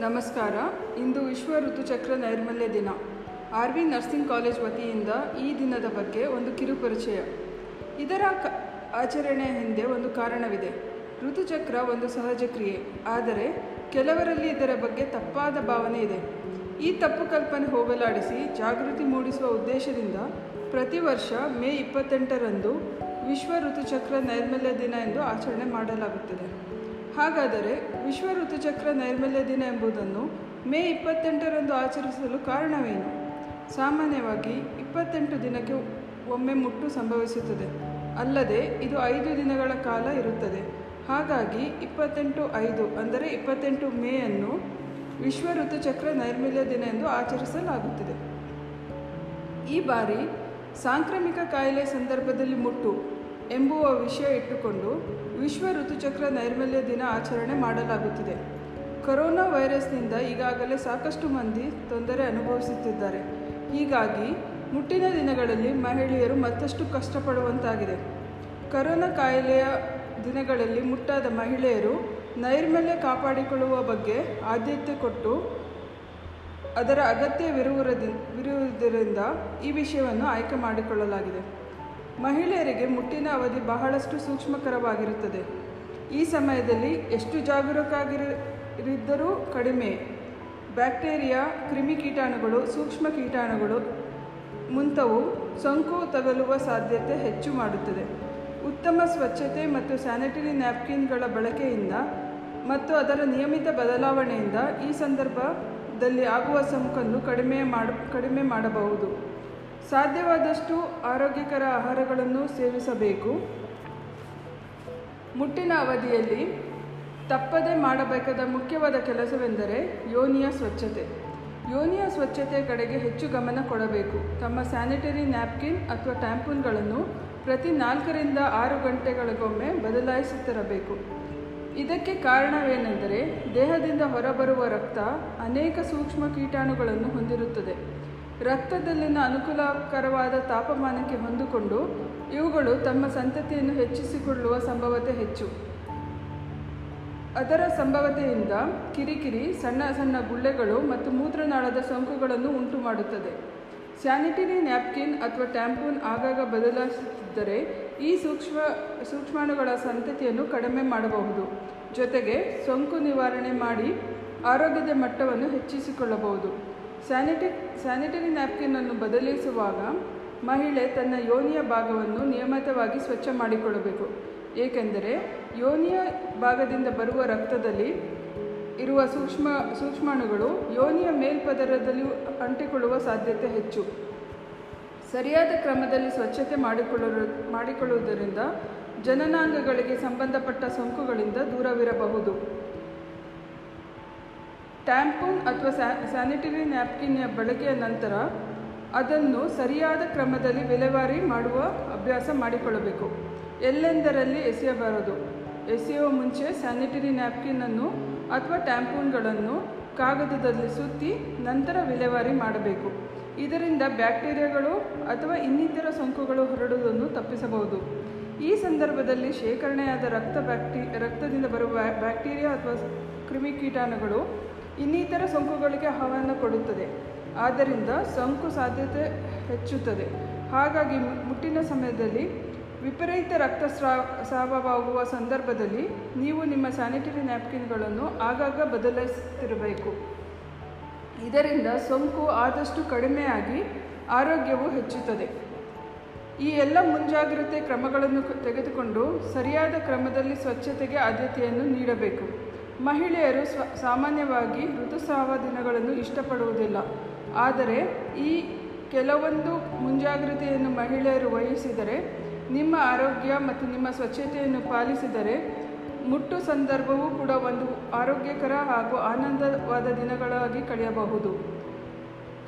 ನಮಸ್ಕಾರ. ಇಂದು ವಿಶ್ವ ಋತುಚಕ್ರ ನೈರ್ಮಲ್ಯ ದಿನ. ಆರ್ ವಿ ನರ್ಸಿಂಗ್ ಕಾಲೇಜ್ ವತಿಯಿಂದ ಈ ದಿನದ ಬಗ್ಗೆ ಒಂದು ಕಿರು ಪರಿಚಯ ಇದರ ಕ, ಆಚರಣೆಯ ಹಿಂದೆ ಒಂದು ಕಾರಣವಿದೆ. ಋತುಚಕ್ರ ಒಂದು ಸಹಜ ಕ್ರಿಯೆ. ಆದರೆ, ಕೆಲವರಲ್ಲಿ ಇದರ ಬಗ್ಗೆ ತಪ್ಪಾದ ಭಾವನೆ ಇದೆ. ಈ ತಪ್ಪು ಕಲ್ಪನೆ ಹೋಗಲಾಡಿಸಿ ಜಾಗೃತಿ ಮೂಡಿಸುವ ಉದ್ದೇಶದಿಂದ ಪ್ರತಿ ವರ್ಷ ಮೇ ಇಪ್ಪತ್ತೆಂಟರಂದು ವಿಶ್ವ ಋತುಚಕ್ರ ನೈರ್ಮಲ್ಯ ದಿನ ಎಂದು ಆಚರಣೆ ಮಾಡಲಾಗುತ್ತದೆ. ಹಾಗಾದರೆ ವಿಶ್ವ ಋತುಚಕ್ರ ನೈರ್ಮಲ್ಯ ದಿನ ಎಂಬುದನ್ನು ಮೇ ಇಪ್ಪತ್ತೆಂಟರಂದು ಆಚರಿಸಲು ಕಾರಣವೇನು? ಸಾಮಾನ್ಯವಾಗಿ ಇಪ್ಪತ್ತೆಂಟು ದಿನಕ್ಕೆ ಒಮ್ಮೆ ಮುಟ್ಟು ಸಂಭವಿಸುತ್ತದೆ. ಅಲ್ಲದೆ ಇದು ಐದು ದಿನಗಳ ಕಾಲ ಇರುತ್ತದೆ. ಹಾಗಾಗಿ ಇಪ್ಪತ್ತೆಂಟು ಐದು ಅಂದರೆ ಇಪ್ಪತ್ತೆಂಟು ಮೇಯನ್ನು ವಿಶ್ವ ಋತುಚಕ್ರ ನೈರ್ಮಲ್ಯ ದಿನ ಎಂದು ಆಚರಿಸಲಾಗುತ್ತಿದೆ. ಈ ಬಾರಿ ಸಾಂಕ್ರಾಮಿಕ ಕಾಯಿಲೆ ಸಂದರ್ಭದಲ್ಲಿ ಮುಟ್ಟು ಎಂಬುವ ವಿಷಯ ಇಟ್ಟುಕೊಂಡು ವಿಶ್ವ ಋತುಚಕ್ರ ನೈರ್ಮಲ್ಯ ದಿನ ಆಚರಣೆ ಮಾಡಲಾಗುತ್ತಿದೆ. ಕೊರೋನಾ ವೈರಸ್ನಿಂದ ಈಗಾಗಲೇ ಸಾಕಷ್ಟು ಮಂದಿ ತೊಂದರೆ ಅನುಭವಿಸುತ್ತಿದ್ದಾರೆ. ಹೀಗಾಗಿ ಮುಟ್ಟಿನ ದಿನಗಳಲ್ಲಿ ಮಹಿಳೆಯರು ಮತ್ತಷ್ಟು ಕಷ್ಟಪಡುವಂತಾಗಿದೆ. ಕರೋನಾ ಕಾಯಿಲೆಯ ದಿನಗಳಲ್ಲಿ ಮುಟ್ಟಾದ ಮಹಿಳೆಯರು ನೈರ್ಮಲ್ಯ ಕಾಪಾಡಿಕೊಳ್ಳುವ ಬಗ್ಗೆ ಆದ್ಯತೆ ಕೊಟ್ಟು ಅದರ ಅಗತ್ಯವಿರುವುದರಿಂದ ವಿರುವುದರಿಂದ ಈ ವಿಷಯವನ್ನು ಆಯ್ಕೆ ಮಾಡಿಕೊಳ್ಳಲಾಗಿದೆ. ಮಹಿಳೆಯರಿಗೆ ಮುಟ್ಟಿನ ಅವಧಿ ಬಹಳಷ್ಟು ಸೂಕ್ಷ್ಮಕರವಾಗಿರುತ್ತದೆ. ಈ ಸಮಯದಲ್ಲಿ ಎಷ್ಟು ಜಾಗರೂಕಾಗಿರಿದ್ದರೂ ಕಡಿಮೆ. ಬ್ಯಾಕ್ಟೀರಿಯಾ ಕ್ರಿಮಿಕೀಟಾಣುಗಳು ಸೂಕ್ಷ್ಮ ಕೀಟಾಣುಗಳು ಮುಂತವು ಸೋಂಕು ತಗಲುವ ಸಾಧ್ಯತೆ ಹೆಚ್ಚು ಮಾಡುತ್ತದೆ. ಉತ್ತಮ ಸ್ವಚ್ಛತೆ ಮತ್ತು ಸ್ಯಾನಿಟರಿ ನ್ಯಾಪ್ಕಿನ್ಗಳ ಬಳಕೆಯಿಂದ ಮತ್ತು ಅದರ ನಿಯಮಿತ ಬದಲಾವಣೆಯಿಂದ ಈ ಸಂದರ್ಭದಲ್ಲಿ ಆಗುವ ಸೋಂಕನ್ನು ಕಡಿಮೆ ಮಾಡ, ಕಡಿಮೆ ಮಾಡಬಹುದು. ಸಾಧ್ಯವಾದಷ್ಟು ಆರೋಗ್ಯಕರ ಆಹಾರಗಳನ್ನು ಸೇವಿಸಬೇಕು. ಮುಟ್ಟಿನ ಅವಧಿಯಲ್ಲಿ ತಪ್ಪದೆ ಮಾಡಬೇಕಾದ ಮುಖ್ಯವಾದ ಕೆಲಸವೆಂದರೆ ಯೋನಿಯ ಸ್ವಚ್ಛತೆ. ಯೋನಿಯ ಸ್ವಚ್ಛತೆ ಕಡೆಗೆ ಹೆಚ್ಚು ಗಮನ ಕೊಡಬೇಕು. ತಮ್ಮ ಸ್ಯಾನಿಟರಿ ನ್ಯಾಪ್ಕಿನ್ ಅಥವಾ ಟ್ಯಾಂಪೂನ್ಗಳನ್ನು ಪ್ರತಿ ನಾಲ್ಕರಿಂದ ಆರು ಗಂಟೆಗಳಿಗೊಮ್ಮೆ ಬದಲಾಯಿಸುತ್ತಿರಬೇಕು. ಇದಕ್ಕೆ ಕಾರಣವೇನೆಂದರೆ ದೇಹದಿಂದ ಹೊರಬರುವ ರಕ್ತ ಅನೇಕ ಸೂಕ್ಷ್ಮ ಕೀಟಾಣುಗಳನ್ನು ಹೊಂದಿರುತ್ತದೆ. ರಕ್ತದಲ್ಲಿನ ಅನುಕೂಲಕರವಾದ ತಾಪಮಾನಕ್ಕೆ ಹೊಂದಿಕೊಂಡು ಇವುಗಳು ತಮ್ಮ ಸಂತತಿಯನ್ನು ಹೆಚ್ಚಿಸಿಕೊಳ್ಳುವ ಸಂಭವತೆ ಹೆಚ್ಚು. ಅದರ ಸಂಭವತೆಯಿಂದ ಕಿರಿಕಿರಿ, ಸಣ್ಣ ಸಣ್ಣ ಗುಳ್ಳೆಗಳು ಮತ್ತು ಮೂತ್ರನಾಳದ ಸೋಂಕುಗಳನ್ನು ಉಂಟು ಮಾಡುತ್ತದೆ ಸ್ಯಾನಿಟರಿ ನ್ಯಾಪ್ಕಿನ್ ಅಥವಾ ಟ್ಯಾಂಪೂನ್ ಆಗಾಗ ಬದಲಾಯಿಸುತ್ತಿದ್ದರೆ ಈ ಸೂಕ್ಷ್ಮ, ಸೂಕ್ಷ್ಮಾಣುಗಳ ಸಂತತಿಯನ್ನು ಕಡಿಮೆ ಮಾಡಬಹುದು. ಜೊತೆಗೆ ಸೋಂಕು ನಿವಾರಣೆ ಮಾಡಿ ಆರೋಗ್ಯದ ಮಟ್ಟವನ್ನು ಹೆಚ್ಚಿಸಿಕೊಳ್ಳಬಹುದು. ಸ್ಯಾನಿಟಿ ಸ್ಯಾನಿಟರಿ ನ್ಯಾಪ್ಕಿನನ್ನು ಬದಲಿಸುವಾಗ ಮಹಿಳೆ ತನ್ನ ಯೋನಿಯ ಭಾಗವನ್ನು ನಿಯಮಿತವಾಗಿ ಸ್ವಚ್ಛ ಮಾಡಿಕೊಳ್ಳಬೇಕು. ಏಕೆಂದರೆ ಯೋನಿಯ ಭಾಗದಿಂದ ಬರುವ ರಕ್ತದಲ್ಲಿ ಇರುವ ಸೂಕ್ಷ್ಮ, ಸೂಕ್ಷ್ಮಾಣುಗಳು ಯೋನಿಯ ಮೇಲ್ಪದರದಲ್ಲಿ ಅಂಟಿಕೊಳ್ಳುವ ಸಾಧ್ಯತೆ ಹೆಚ್ಚು. ಸರಿಯಾದ ಕ್ರಮದಲ್ಲಿ ಸ್ವಚ್ಛತೆ ಮಾಡಿಕೊಳ್ಳಲು ಮಾಡಿಕೊಳ್ಳುವುದರಿಂದ ಜನನಾಂಗಗಳಿಗೆ ಸಂಬಂಧಪಟ್ಟ ಸೋಂಕುಗಳಿಂದ ದೂರವಿರಬಹುದು. ಟ್ಯಾಂಪೂನ್ ಅಥವಾ ಸ್ಯಾನಿಟರಿ ನ್ಯಾಪ್ಕಿನ್ನ ಬಳಕೆಯ ನಂತರ ಅದನ್ನು ಸರಿಯಾದ ಕ್ರಮದಲ್ಲಿ ವಿಲೇವಾರಿ ಮಾಡುವ ಅಭ್ಯಾಸ ಮಾಡಿಕೊಳ್ಳಬೇಕು. ಎಲ್ಲೆಂದರಲ್ಲಿ ಎಸೆಯಬಾರದು? ಎಸೆಯುವ ಮುಂಚೆ ಸ್ಯಾನಿಟರಿ ನ್ಯಾಪ್ಕಿನನ್ನು ಅಥವಾ ಟ್ಯಾಂಪೂನ್ಗಳನ್ನು ಕಾಗದದಲ್ಲಿ ಸುತ್ತಿ ನಂತರ ವಿಲೇವಾರಿ ಮಾಡಬೇಕು. ಇದರಿಂದ ಬ್ಯಾಕ್ಟೀರಿಯಾಗಳು ಅಥವಾ ಇನ್ನಿತರ ಸೋಂಕುಗಳು ಹರಡುವುದನ್ನು ತಪ್ಪಿಸಬಹುದು. ಈ ಸಂದರ್ಭದಲ್ಲಿ ಶೇಖರಣೆಯಾದ ರಕ್ತ ಬ್ಯಾಕ್ಟಿ, ರಕ್ತದಿಂದ ಬರುವ ಬ್ಯಾಕ್ಟೀರಿಯಾ ಅಥವಾ ಕ್ರಿಮಿಕೀಟಾಣುಗಳು ಇನ್ನಿತರ ಸೋಂಕುಗಳಿಗೆ ಆಹ್ವಾನ ಕೊಡುತ್ತದೆ. ಆದ್ದರಿಂದ ಸೋಂಕು ಸಾಧ್ಯತೆ ಹೆಚ್ಚುತ್ತದೆ. ಹಾಗಾಗಿ ಮುಟ್ಟಿನ ಸಮಯದಲ್ಲಿ ವಿಪರೀತ ರಕ್ತಸ್ರಾವ ಸ್ರಾವವಾಗುವ ಸಂದರ್ಭದಲ್ಲಿ ನೀವು ನಿಮ್ಮ ಸ್ಯಾನಿಟರಿ ನ್ಯಾಪ್ಕಿನ್ಗಳನ್ನು ಆಗಾಗ ಬದಲಾಯಿಸುತ್ತಿರಬೇಕು ಇದರಿಂದ ಸೋಂಕು ಆದಷ್ಟು ಕಡಿಮೆಯಾಗಿ ಆರೋಗ್ಯವು ಹೆಚ್ಚುತ್ತದೆ. ಈ ಎಲ್ಲ ಮುಂಜಾಗ್ರತೆ ಕ್ರಮಗಳನ್ನು ತೆಗೆದುಕೊಂಡು ಸರಿಯಾದ ಕ್ರಮದಲ್ಲಿ ಸ್ವಚ್ಛತೆಗೆ ಆದ್ಯತೆಯನ್ನು ನೀಡಬೇಕು. ಮಹಿಳೆಯರು ಸ್ವ, ಸಾಮಾನ್ಯವಾಗಿ ಋತುಸ್ರಾವ ದಿನಗಳನ್ನು ಇಷ್ಟಪಡುವುದಿಲ್ಲ. ಆದರೆ, ಈ ಕೆಲವೊಂದು ಮುಂಜಾಗ್ರತೆಯನ್ನು ಮಹಿಳೆಯರು ವಹಿಸಿದರೆ, ನಿಮ್ಮ ಆರೋಗ್ಯ ಮತ್ತು ನಿಮ್ಮ ಸ್ವಚ್ಛತೆಯನ್ನು ಪಾಲಿಸಿದರೆ, ಮುಟ್ಟು ಸಂದರ್ಭವೂ ಕೂಡ ಒಂದು ಆರೋಗ್ಯಕರ ಹಾಗೂ ಆನಂದವಾದ ದಿನಗಳಾಗಿ ಕಳೆಯಬಹುದು.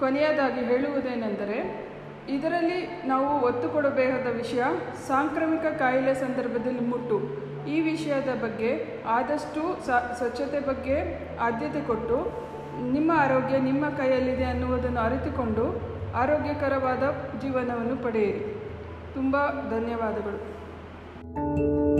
ಕೊನೆಯದಾಗಿ ಹೇಳುವುದೇನೆಂದರೆ ಇದರಲ್ಲಿ ನಾವು ಒತ್ತು ಕೊಡಬೇಕಾದ ವಿಷಯ ಸಾಂಕ್ರಾಮಿಕ ಕಾಯಿಲೆ ಸಂದರ್ಭದಲ್ಲಿ ಮುಟ್ಟು. ಈ ವಿಷಯದ ಬಗ್ಗೆ ಆದಷ್ಟು ಸ್ವಚ್ಛತೆ ಬಗ್ಗೆ ಆದ್ಯತೆ ಕೊಟ್ಟು ನಿಮ್ಮ ಆರೋಗ್ಯ ನಿಮ್ಮ ಕೈಯಲ್ಲಿದೆ ಅನ್ನುವುದನ್ನು ಅರಿತುಕೊಂಡು ಆರೋಗ್ಯಕರವಾದ ಜೀವನವನ್ನು ಪಡೆಯಿರಿ. ತುಂಬ ಧನ್ಯವಾದಗಳು.